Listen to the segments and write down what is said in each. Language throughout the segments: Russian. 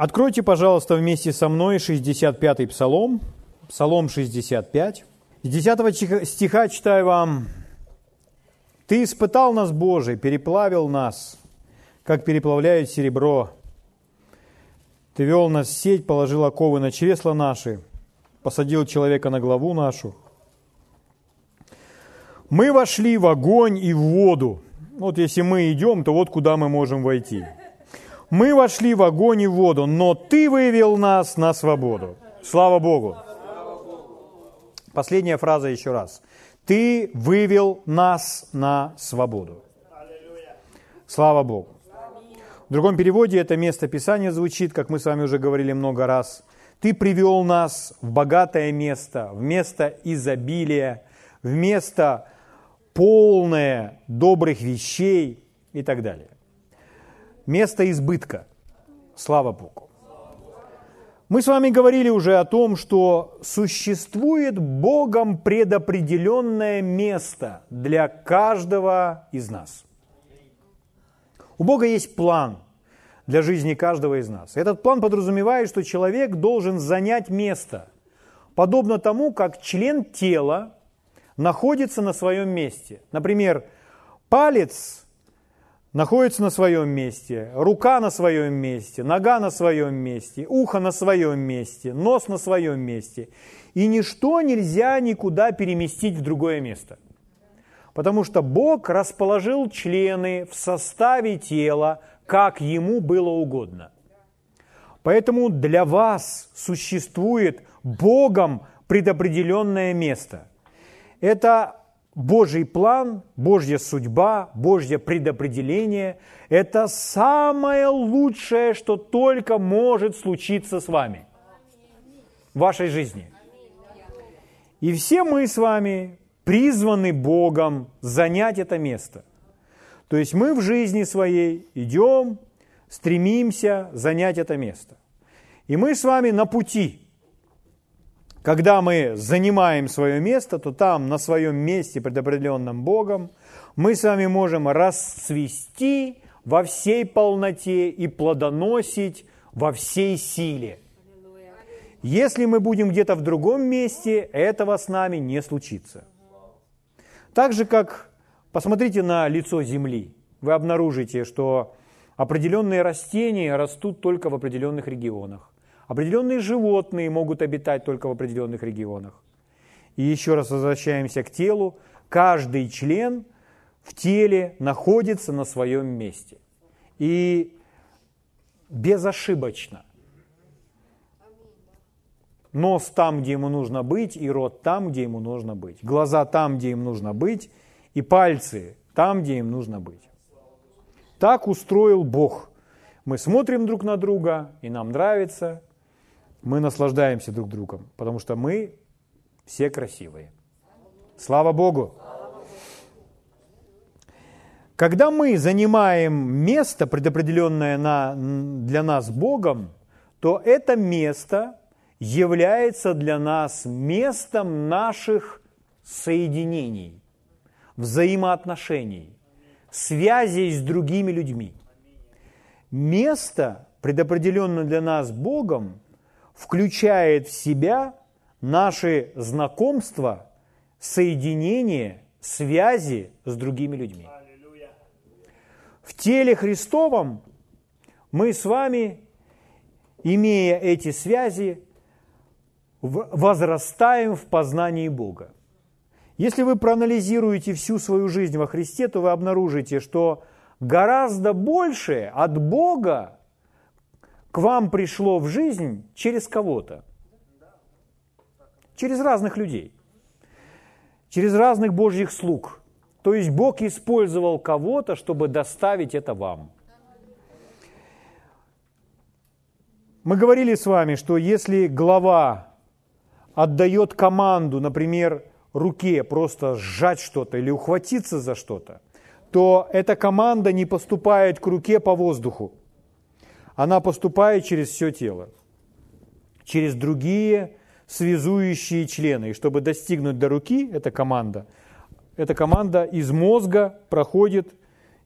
Откройте, пожалуйста, вместе со мной 65-й псалом, псалом 65. С 10 стиха читаю вам. «Ты испытал нас, Боже, переплавил нас, как переплавляют серебро. Ты вел нас в сеть, положил оковы на чресла наши, посадил человека на главу нашу. Мы вошли в огонь и в воду. Вот если мы идем, то вот куда мы можем войти. Мы вошли в огонь и в воду, но Ты вывел нас на свободу. Слава Богу! Последняя фраза еще раз. Ты вывел нас на свободу. Слава Богу. В другом переводе это место Писания звучит, как мы с вами уже говорили много раз. Ты привел нас в богатое место, в место изобилия, в место полное добрых вещей и так далее. Место избытка. Слава Богу. Мы с вами говорили уже о том, что существует Богом предопределенное место для каждого из нас – у Бога есть план для жизни каждого из нас. Этот план подразумевает, что человек должен занять место, подобно тому, как член тела находится на своем месте. Например, палец находится на своем месте, рука на своем месте, нога на своем месте, ухо на своем месте, нос на своем месте. И ничто нельзя никуда переместить в другое место – Потому что Бог расположил члены в составе тела, как Ему было угодно. Поэтому для вас существует Богом предопределенное место. Это Божий план, Божья судьба, Божье предопределение – это самое лучшее, что только может случиться с вами в вашей жизни. И все мы с вами призваны Богом занять это место. То есть мы в жизни своей идем, стремимся занять это место. И мы с вами на пути. Когда мы занимаем свое место, то там, на своем месте, предопределенном Богом, мы с вами можем расцвести во всей полноте и плодоносить во всей силе. Если мы будем где-то в другом месте, этого с нами не случится. Так же, как посмотрите на лицо Земли, вы обнаружите, что определенные растения растут только в определенных регионах. Определенные животные могут обитать только в определенных регионах. И еще раз возвращаемся к телу. Каждый член в теле находится на своем месте. И безошибочно Нос там, где ему нужно быть, и рот там, где ему нужно быть. Глаза там, где им нужно быть, и пальцы там, где им нужно быть. Так устроил Бог. Мы смотрим друг на друга, и нам нравится, мы наслаждаемся друг другом, потому что мы все красивые. Слава Богу! Когда мы занимаем место, предопределенное на, для нас Богом, то это место является для нас местом наших соединений, взаимоотношений, связей с другими людьми. Место, предопределенное для нас Богом, включает в себя наши знакомства, соединения, связи с другими людьми. В теле Христовом мы с вами, имея эти связи, возрастаем в познании Бога. Если вы проанализируете всю свою жизнь во Христе, то вы обнаружите, что гораздо больше от Бога к вам пришло в жизнь через кого-то. Через разных людей. Через разных Божьих слуг. То есть Бог использовал кого-то, чтобы доставить это вам. Мы говорили с вами, что если глава отдает команду, например, руке просто сжать что-то или ухватиться за что-то, то эта команда не поступает к руке по воздуху. Она поступает через все тело, через другие связующие члены. И чтобы достигнуть до руки, эта команда, эта команда из мозга проходит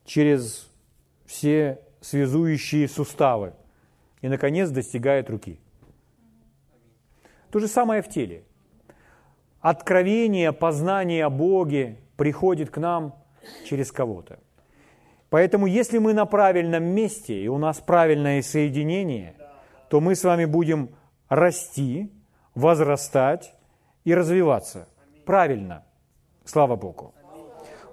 через все связующие суставы. и, наконец, достигает руки. То же самое в теле. Откровение, познание о Боге приходит к нам через кого-то. Поэтому, если мы на правильном месте, и у нас правильное соединение, то мы с вами будем расти, возрастать и развиваться. Правильно. Слава Богу.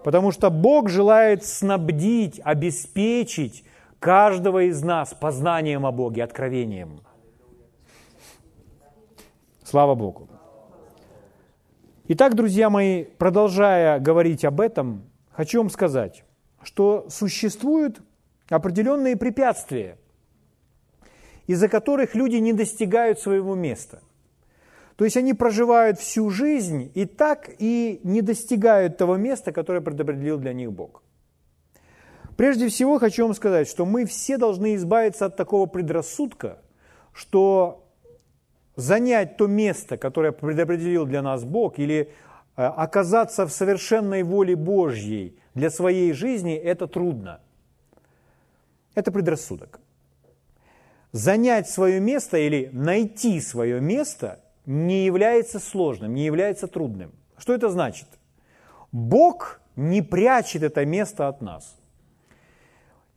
Потому что Бог желает снабдить, обеспечить каждого из нас познанием о Боге, откровением. Слава Богу. Итак, друзья мои, продолжая говорить об этом, хочу вам сказать, что существуют определенные препятствия, из-за которых люди не достигают своего места. То есть они проживают всю жизнь и так и не достигают того места, которое предопределил для них Бог. Прежде всего хочу вам сказать, что мы все должны избавиться от такого предрассудка, что занять то место, которое предопределил для нас Бог, или э, оказаться в совершенной воле Божьей для своей жизни, это трудно. Это предрассудок. Занять свое место или найти свое место не является сложным, не является трудным. Что это значит? Бог не прячет это место от нас.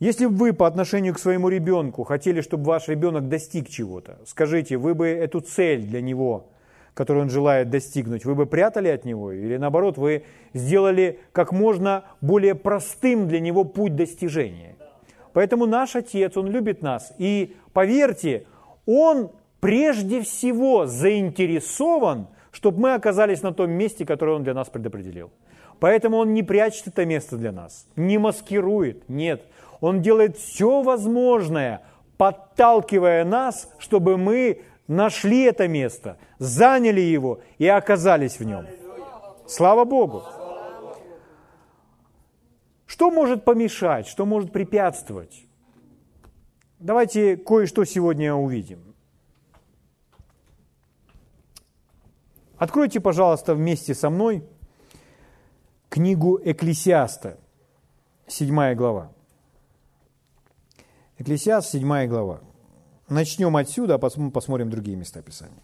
Если бы вы по отношению к своему ребенку хотели, чтобы ваш ребенок достиг чего-то, скажите, вы бы эту цель для него, которую он желает достигнуть, вы бы прятали от него? Или наоборот, вы сделали как можно более простым для него путь достижения? Поэтому наш Отец, Он любит нас. И поверьте, Он прежде всего заинтересован, чтобы мы оказались на том месте, которое Он для нас предопределил. Поэтому Он не прячет это место для нас, не маскирует, нет. Он делает все возможное, подталкивая нас, чтобы мы нашли это место, заняли его и оказались в нем. Слава Богу! Что может помешать, что может препятствовать? Давайте кое-что сегодня увидим. Откройте, пожалуйста, вместе со мной книгу Экклесиаста, 7 глава. Экклесиаст, 7 глава. Начнем отсюда, а потом посмотрим другие места Писания.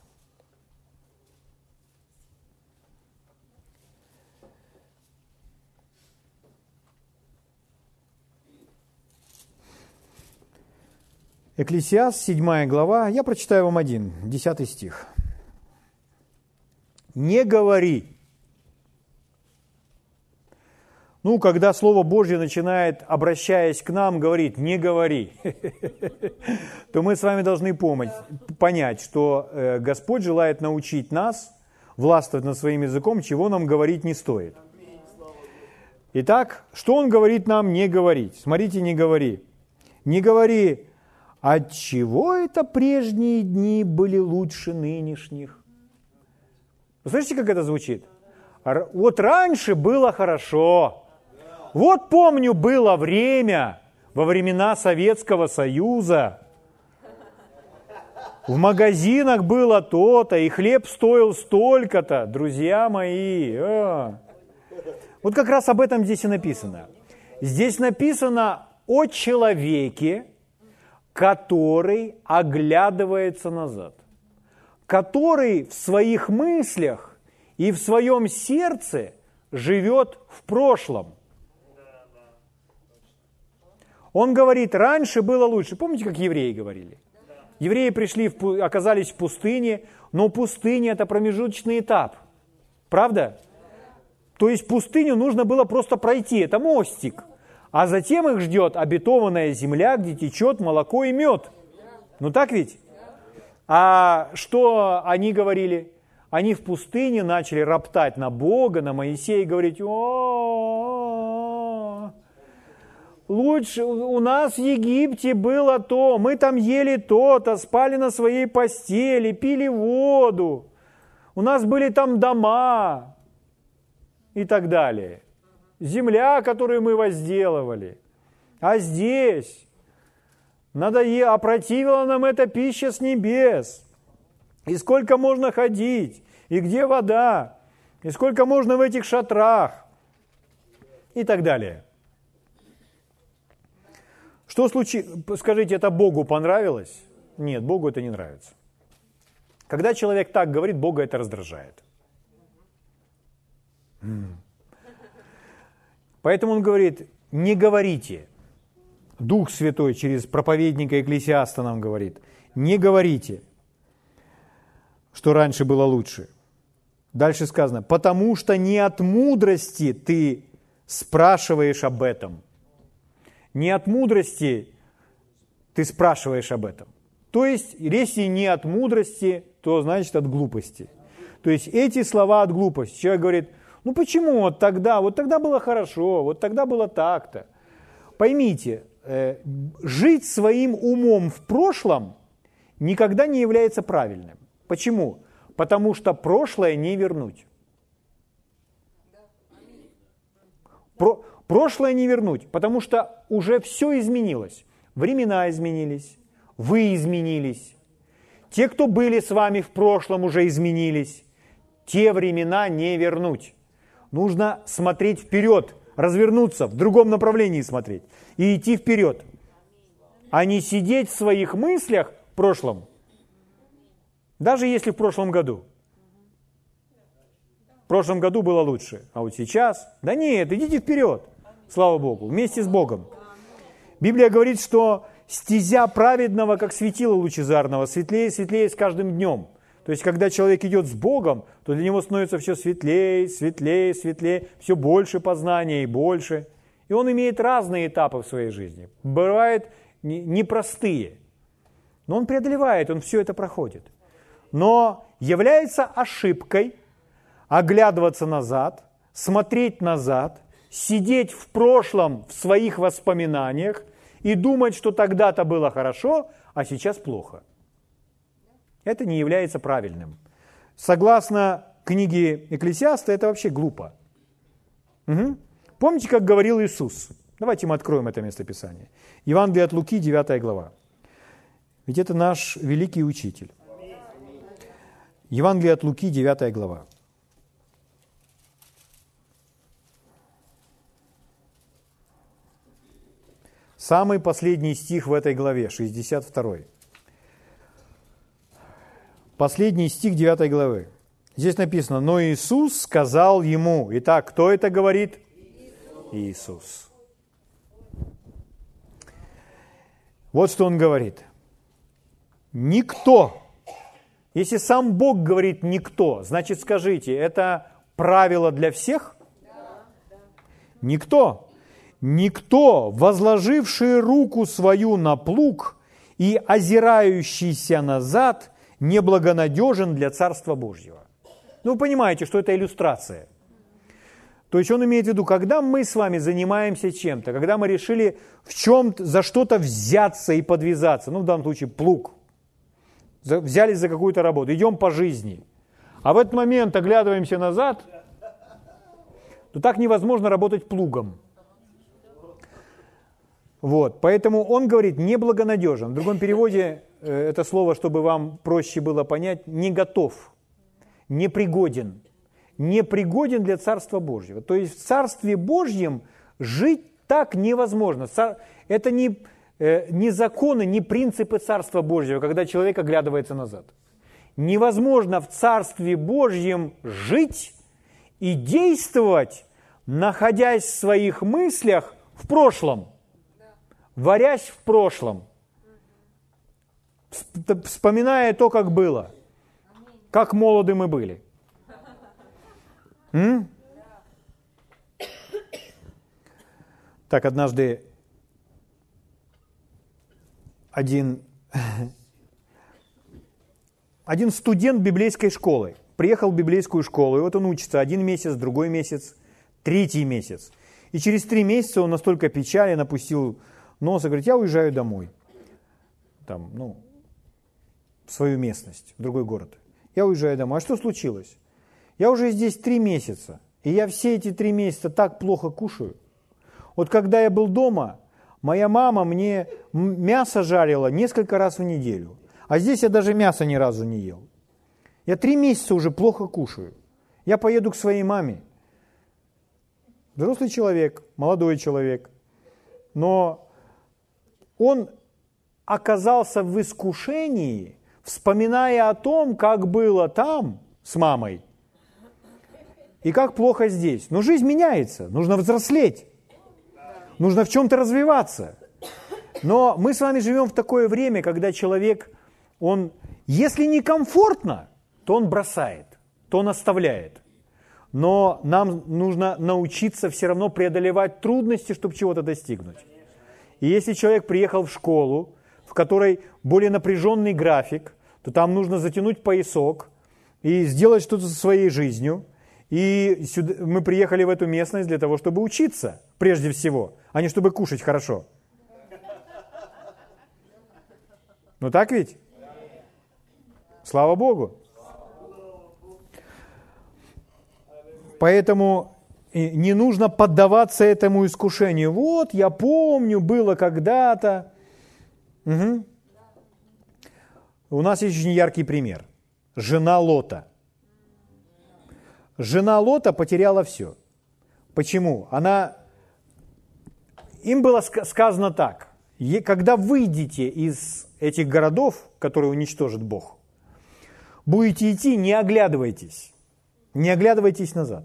Экклесиаст, 7 глава, я прочитаю вам один, 10 стих. «Не говори». Ну, когда Слово Божье начинает, обращаясь к нам, говорить «не говори», то мы с вами должны помнить, понять, что э, Господь желает научить нас властвовать над своим языком, чего нам говорить не стоит. Итак, что Он говорит нам не говорить? Смотрите, не говори. Не говори от чего это прежние дни были лучше нынешних? Вы слышите, как это звучит? Вот раньше было хорошо. Вот помню, было время во времена Советского Союза. В магазинах было то-то, и хлеб стоил столько-то, друзья мои. А. Вот как раз об этом здесь и написано. Здесь написано о человеке, который оглядывается назад, который в своих мыслях и в своем сердце живет в прошлом. Он говорит, раньше было лучше. Помните, как евреи говорили? Евреи пришли, в, оказались в пустыне, но пустыня – это промежуточный этап. Правда? То есть пустыню нужно было просто пройти, это мостик. А затем их ждет обетованная земля, где течет молоко и мед. Ну так ведь? А что они говорили? Они в пустыне начали роптать на Бога, на Моисея и говорить, о, лучше у нас в Египте было то, мы там ели то-то, спали на своей постели, пили воду, у нас были там дома и так далее земля, которую мы возделывали. А здесь надо опротивила нам эта пища с небес. И сколько можно ходить, и где вода, и сколько можно в этих шатрах, и так далее. Что случилось? Скажите, это Богу понравилось? нет, Богу это не нравится. Когда человек так говорит, Бога это раздражает. Поэтому он говорит, не говорите. Дух Святой через проповедника Экклесиаста нам говорит, не говорите, что раньше было лучше. Дальше сказано, потому что не от мудрости ты спрашиваешь об этом. Не от мудрости ты спрашиваешь об этом. То есть, если не от мудрости, то значит от глупости. То есть эти слова от глупости. Человек говорит, ну почему вот тогда, вот тогда было хорошо, вот тогда было так-то. Поймите, э, жить своим умом в прошлом никогда не является правильным. Почему? Потому что прошлое не вернуть. Про, прошлое не вернуть, потому что уже все изменилось. Времена изменились, вы изменились. Те, кто были с вами в прошлом, уже изменились. Те времена не вернуть. Нужно смотреть вперед, развернуться, в другом направлении смотреть и идти вперед, а не сидеть в своих мыслях в прошлом, даже если в прошлом году. В прошлом году было лучше, а вот сейчас, да нет, идите вперед, слава Богу, вместе с Богом. Библия говорит, что стезя праведного, как светило лучезарного, светлее и светлее с каждым днем – то есть, когда человек идет с Богом, то для него становится все светлее, светлее, светлее, все больше познания и больше. И он имеет разные этапы в своей жизни. Бывают непростые. Но он преодолевает, он все это проходит. Но является ошибкой оглядываться назад, смотреть назад, сидеть в прошлом, в своих воспоминаниях и думать, что тогда-то было хорошо, а сейчас плохо. Это не является правильным. Согласно книге Экклесиаста, это вообще глупо. Угу. Помните, как говорил Иисус? Давайте мы откроем это местописание. Евангелие от Луки, 9 глава. Ведь это наш великий учитель. Евангелие от Луки, 9 глава. Самый последний стих в этой главе, 62. Последний стих 9 главы. Здесь написано, но Иисус сказал ему. Итак, кто это говорит? Иисус. Вот что он говорит. Никто. Если сам Бог говорит никто, значит скажите, это правило для всех? Никто. Никто, возложивший руку свою на плуг и озирающийся назад – неблагонадежен для Царства Божьего. Ну, вы понимаете, что это иллюстрация. То есть он имеет в виду, когда мы с вами занимаемся чем-то, когда мы решили в чем-то, за что-то взяться и подвязаться, ну, в данном случае плуг, взялись за какую-то работу, идем по жизни, а в этот момент оглядываемся назад, то так невозможно работать плугом. Вот, поэтому он говорит неблагонадежен. В другом переводе Э, это слово, чтобы вам проще было понять, не готов, непригоден. Непригоден для Царства Божьего. То есть в Царстве Божьем жить так невозможно. Это не, э, не законы, не принципы Царства Божьего, когда человек оглядывается назад. Невозможно в Царстве Божьем жить и действовать, находясь в своих мыслях в прошлом, варясь в прошлом – вспоминая то, как было, как молоды мы были. М? Так, однажды один, один студент библейской школы приехал в библейскую школу, и вот он учится один месяц, другой месяц, третий месяц. И через три месяца он настолько печален, опустил нос и говорит, я уезжаю домой. Там, ну, в свою местность, в другой город. Я уезжаю домой. А что случилось? Я уже здесь три месяца, и я все эти три месяца так плохо кушаю. Вот когда я был дома, моя мама мне мясо жарила несколько раз в неделю, а здесь я даже мясо ни разу не ел. Я три месяца уже плохо кушаю. Я поеду к своей маме. Взрослый человек, молодой человек. Но он оказался в искушении, вспоминая о том, как было там с мамой, и как плохо здесь. Но жизнь меняется, нужно взрослеть, нужно в чем-то развиваться. Но мы с вами живем в такое время, когда человек, он, если не комфортно, то он бросает, то он оставляет. Но нам нужно научиться все равно преодолевать трудности, чтобы чего-то достигнуть. И если человек приехал в школу, в которой более напряженный график, то там нужно затянуть поясок и сделать что-то со своей жизнью. И сюда, мы приехали в эту местность для того, чтобы учиться, прежде всего, а не чтобы кушать хорошо. Ну так ведь? Слава Богу. Поэтому не нужно поддаваться этому искушению. Вот, я помню, было когда-то. Угу. У нас есть очень яркий пример. Жена Лота. Жена Лота потеряла все. Почему? Она... Им было сказано так. Когда выйдете из этих городов, которые уничтожит Бог, будете идти, не оглядывайтесь. Не оглядывайтесь назад.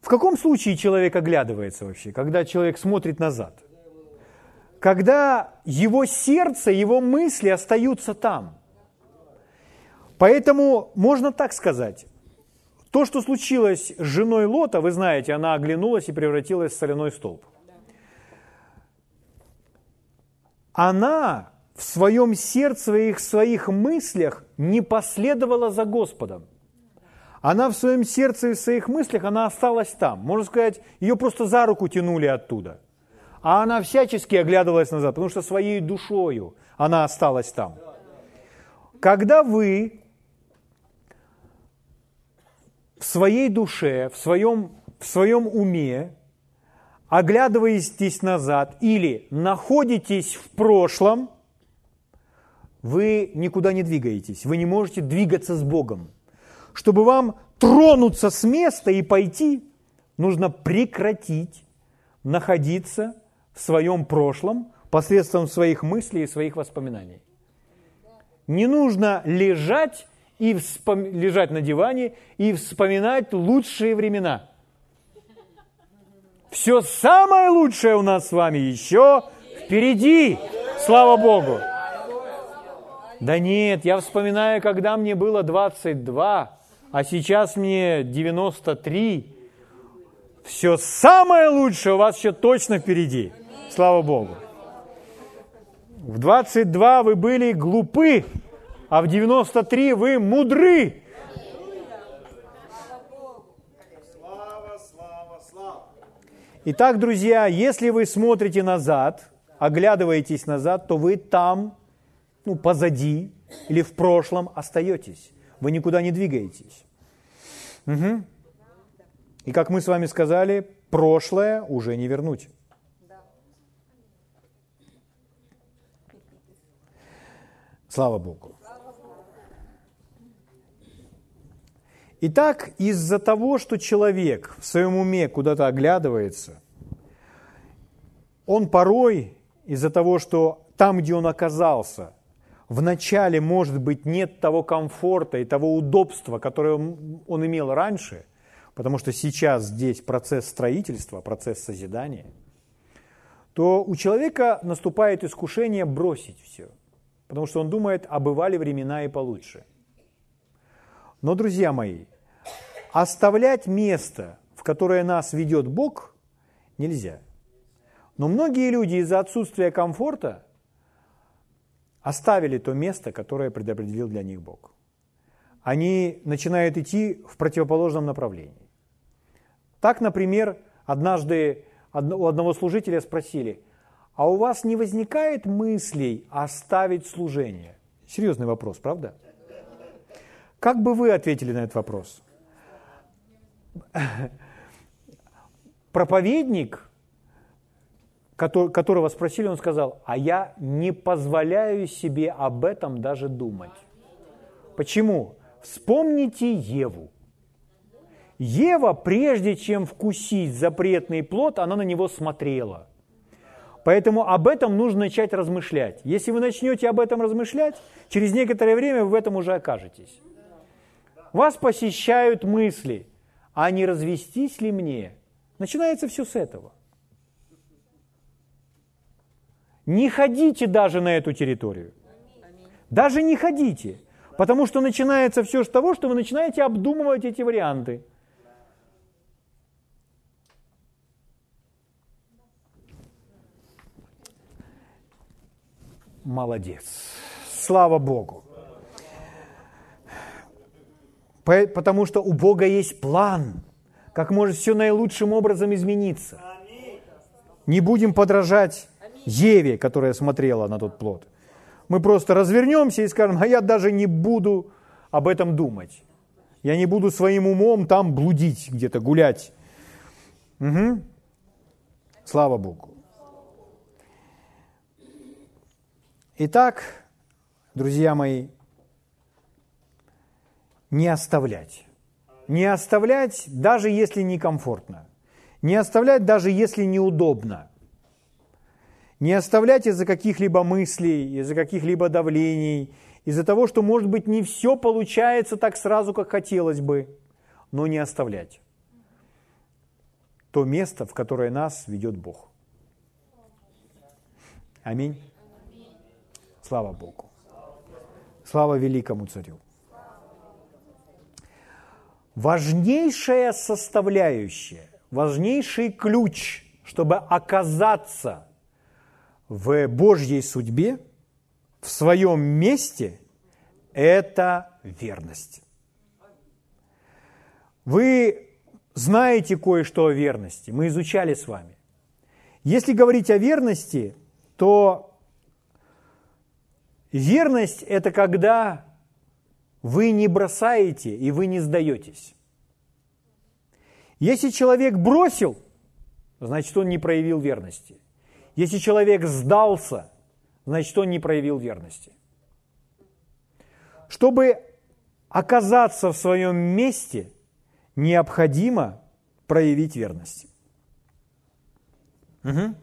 В каком случае человек оглядывается вообще, когда человек смотрит назад? Когда его сердце, его мысли остаются там. Поэтому можно так сказать. То, что случилось с женой Лота, вы знаете, она оглянулась и превратилась в соляной столб. Она в своем сердце, в своих, своих мыслях не последовала за Господом она в своем сердце и в своих мыслях, она осталась там. Можно сказать, ее просто за руку тянули оттуда. А она всячески оглядывалась назад, потому что своей душою она осталась там. Когда вы в своей душе, в своем, в своем уме оглядываетесь назад или находитесь в прошлом, вы никуда не двигаетесь, вы не можете двигаться с Богом чтобы вам тронуться с места и пойти, нужно прекратить находиться в своем прошлом посредством своих мыслей и своих воспоминаний. Не нужно лежать и вспом... лежать на диване и вспоминать лучшие времена. Все самое лучшее у нас с вами еще впереди. Слава Богу. Да нет, я вспоминаю, когда мне было 22, а сейчас мне 93. Все самое лучшее у вас еще точно впереди. Слава Богу. В 22 вы были глупы, а в 93 вы мудры. Итак, друзья, если вы смотрите назад, оглядываетесь назад, то вы там, ну, позади или в прошлом остаетесь. Вы никуда не двигаетесь. Угу. И как мы с вами сказали, прошлое уже не вернуть. Слава Богу. Итак, из-за того, что человек в своем уме куда-то оглядывается, он порой из-за того, что там, где он оказался, вначале, может быть, нет того комфорта и того удобства, которое он имел раньше, потому что сейчас здесь процесс строительства, процесс созидания, то у человека наступает искушение бросить все, потому что он думает, а бывали времена и получше. Но, друзья мои, оставлять место, в которое нас ведет Бог, нельзя. Но многие люди из-за отсутствия комфорта – оставили то место, которое предопределил для них Бог. Они начинают идти в противоположном направлении. Так, например, однажды у одного служителя спросили, а у вас не возникает мыслей оставить служение? Серьезный вопрос, правда? Как бы вы ответили на этот вопрос? Проповедник которого спросили, он сказал, а я не позволяю себе об этом даже думать. Почему? Вспомните Еву. Ева, прежде чем вкусить запретный плод, она на него смотрела. Поэтому об этом нужно начать размышлять. Если вы начнете об этом размышлять, через некоторое время вы в этом уже окажетесь. Вас посещают мысли, а не развестись ли мне? Начинается все с этого. Не ходите даже на эту территорию. Даже не ходите. Потому что начинается все с того, что вы начинаете обдумывать эти варианты. Молодец. Слава Богу. Потому что у Бога есть план, как может все наилучшим образом измениться. Не будем подражать Еве, которая смотрела на тот плод. Мы просто развернемся и скажем, а я даже не буду об этом думать. Я не буду своим умом там блудить, где-то гулять. Угу. Слава Богу. Итак, друзья мои, не оставлять. Не оставлять, даже если некомфортно. Не оставлять, даже если неудобно. Не оставлять из-за каких-либо мыслей, из-за каких-либо давлений, из-за того, что, может быть, не все получается так сразу, как хотелось бы, но не оставлять то место, в которое нас ведет Бог. Аминь. Слава Богу. Слава великому царю. Важнейшая составляющая, важнейший ключ, чтобы оказаться в Божьей судьбе, в своем месте, это верность. Вы знаете кое-что о верности, мы изучали с вами. Если говорить о верности, то Верность – это когда вы не бросаете и вы не сдаетесь. Если человек бросил, значит, он не проявил верности. Если человек сдался, значит, он не проявил верности. Чтобы оказаться в своем месте, необходимо проявить верность. Угу.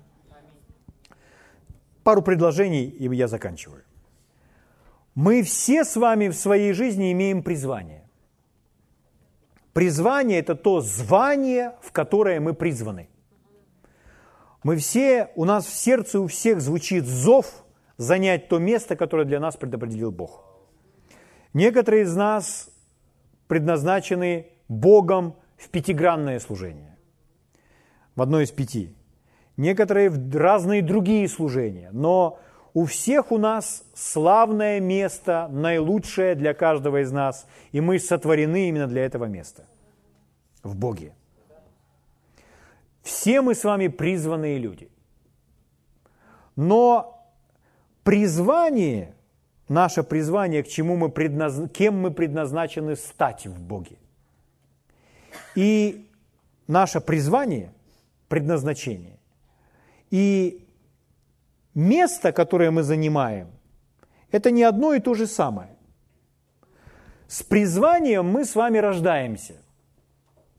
Пару предложений, и я заканчиваю. Мы все с вами в своей жизни имеем призвание. Призвание – это то звание, в которое мы призваны. Мы все, у нас в сердце у всех звучит зов занять то место, которое для нас предопределил Бог. Некоторые из нас предназначены Богом в пятигранное служение, в одно из пяти. Некоторые в разные другие служения, но у всех у нас славное место, наилучшее для каждого из нас, и мы сотворены именно для этого места, в Боге. Все мы с вами призванные люди. Но призвание, наше призвание, к чему мы предназ... кем мы предназначены стать в Боге. И наше призвание, предназначение, и место, которое мы занимаем, это не одно и то же самое. С призванием мы с вами рождаемся.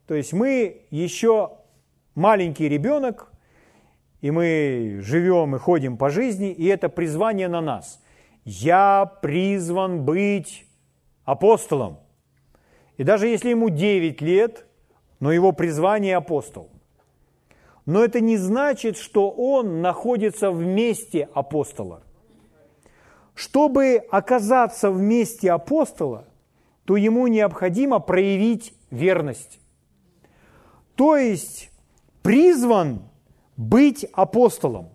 То есть мы еще маленький ребенок, и мы живем и ходим по жизни, и это призвание на нас. Я призван быть апостолом. И даже если ему 9 лет, но его призвание апостол. Но это не значит, что он находится в месте апостола. Чтобы оказаться в месте апостола, то ему необходимо проявить верность. То есть призван быть апостолом.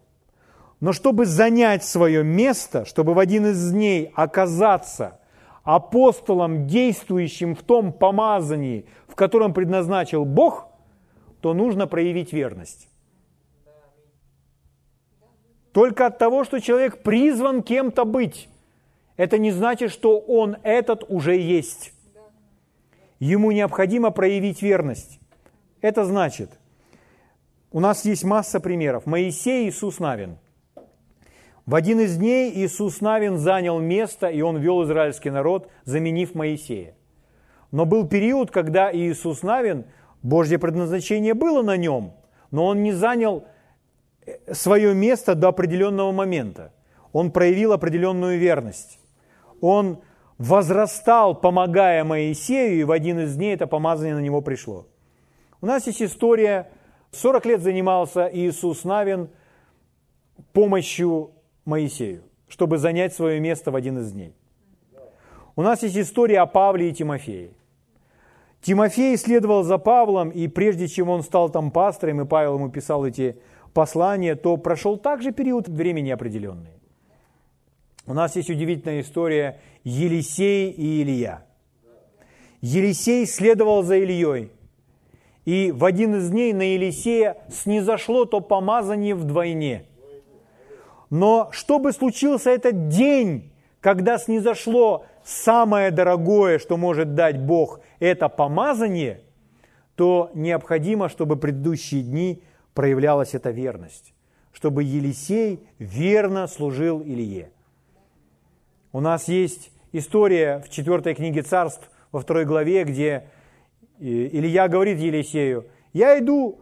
Но чтобы занять свое место, чтобы в один из дней оказаться апостолом, действующим в том помазании, в котором предназначил Бог – то нужно проявить верность. Только от того, что человек призван кем-то быть, это не значит, что он этот уже есть. Ему необходимо проявить верность. Это значит, у нас есть масса примеров. Моисей и Иисус Навин. В один из дней Иисус Навин занял место, и он вел израильский народ, заменив Моисея. Но был период, когда Иисус Навин – Божье предназначение было на нем, но он не занял свое место до определенного момента. Он проявил определенную верность. Он возрастал, помогая Моисею, и в один из дней это помазание на него пришло. У нас есть история, 40 лет занимался Иисус Навин помощью Моисею, чтобы занять свое место в один из дней. У нас есть история о Павле и Тимофее. Тимофей следовал за Павлом, и прежде чем он стал там пастором, и Павел ему писал эти послания, то прошел также период времени определенный. У нас есть удивительная история Елисей и Илья. Елисей следовал за Ильей, и в один из дней на Елисея снизошло то помазание вдвойне. Но чтобы случился этот день, когда снизошло самое дорогое, что может дать Бог, это помазание, то необходимо, чтобы предыдущие дни проявлялась эта верность, чтобы Елисей верно служил Илье. У нас есть история в четвертой книге царств во второй главе, где Илья говорит Елисею, я иду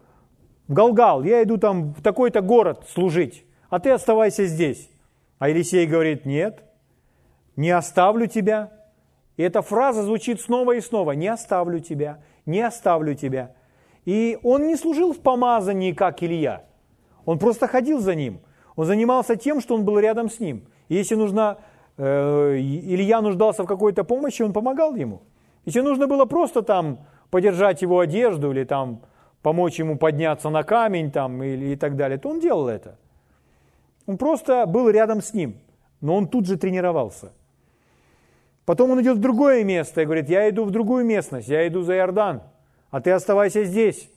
в Галгал, я иду там в такой-то город служить, а ты оставайся здесь. А Елисей говорит, нет, не оставлю тебя. И эта фраза звучит снова и снова, не оставлю тебя, не оставлю тебя. И он не служил в помазании, как Илья. Он просто ходил за ним. Он занимался тем, что он был рядом с ним. И если нужно, э, Илья нуждался в какой-то помощи, он помогал ему. Если нужно было просто там подержать его одежду или там помочь ему подняться на камень там, или, и так далее, то он делал это. Он просто был рядом с ним, но он тут же тренировался. Потом он идет в другое место и говорит, я иду в другую местность, я иду за Иордан, а ты оставайся здесь.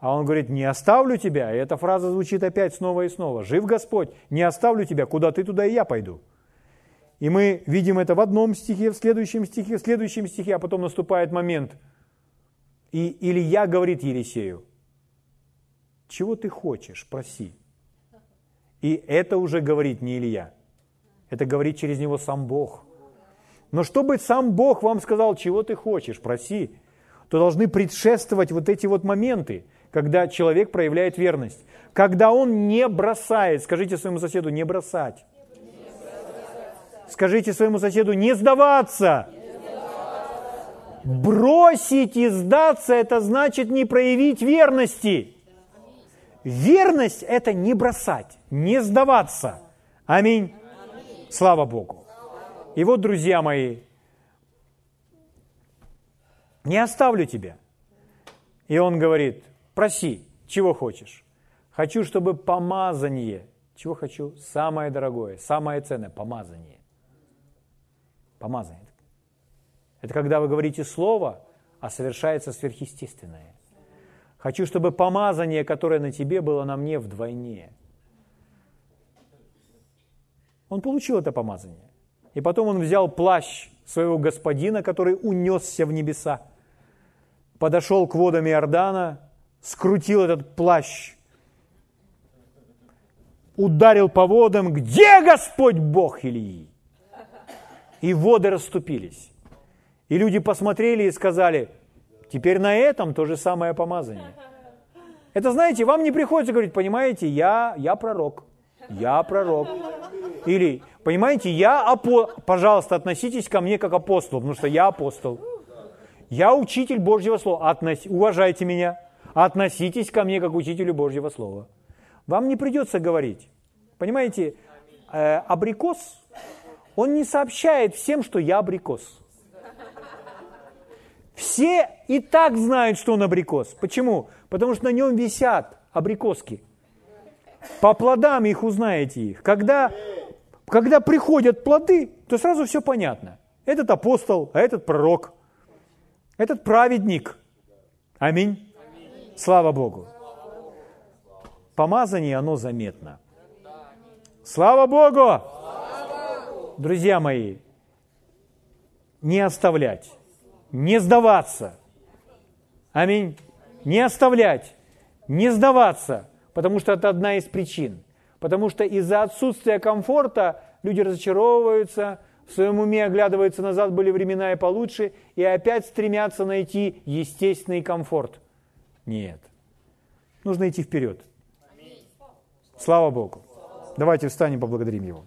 А он говорит, не оставлю тебя. И эта фраза звучит опять снова и снова. Жив Господь, не оставлю тебя, куда ты, туда и я пойду. И мы видим это в одном стихе, в следующем стихе, в следующем стихе, а потом наступает момент. И Илья говорит Елисею, чего ты хочешь, проси. И это уже говорит не Илья. Это говорит через него сам Бог. Но чтобы сам Бог вам сказал, чего ты хочешь, проси, то должны предшествовать вот эти вот моменты, когда человек проявляет верность. Когда он не бросает, скажите своему соседу, не бросать. Скажите своему соседу, не сдаваться. Бросить и сдаться, это значит не проявить верности. Верность – это не бросать, не сдаваться. Аминь. Слава Богу. И вот, друзья мои, не оставлю тебя. И он говорит, проси, чего хочешь. Хочу, чтобы помазание, чего хочу? Самое дорогое, самое ценное, помазание. Помазание. Это когда вы говорите слово, а совершается сверхъестественное. Хочу, чтобы помазание, которое на тебе, было на мне вдвойне. Он получил это помазание. И потом он взял плащ своего господина, который унесся в небеса, подошел к водам Иордана, скрутил этот плащ, ударил по водам, где Господь Бог Илии? И воды расступились. И люди посмотрели и сказали, теперь на этом то же самое помазание. Это, знаете, вам не приходится говорить, понимаете, я, я пророк, я пророк. Или, понимаете, я апостол, пожалуйста, относитесь ко мне как апостол, потому что я апостол. Я учитель Божьего Слова. Относ... Уважайте меня. Относитесь ко мне как учителю Божьего Слова. Вам не придется говорить. Понимаете, э, абрикос, он не сообщает всем, что я абрикос. Все и так знают, что он абрикос. Почему? Потому что на нем висят абрикоски. По плодам их узнаете их. Когда, когда приходят плоды, то сразу все понятно. Этот апостол, а этот пророк – этот праведник. Аминь. Слава Богу. Помазание, оно заметно. Слава Богу! Друзья мои, не оставлять, не сдаваться. Аминь. Не оставлять, не сдаваться, потому что это одна из причин. Потому что из-за отсутствия комфорта люди разочаровываются, в своем уме оглядываются назад, были времена и получше, и опять стремятся найти естественный комфорт. Нет. Нужно идти вперед. Слава Богу. Давайте встанем, поблагодарим Его.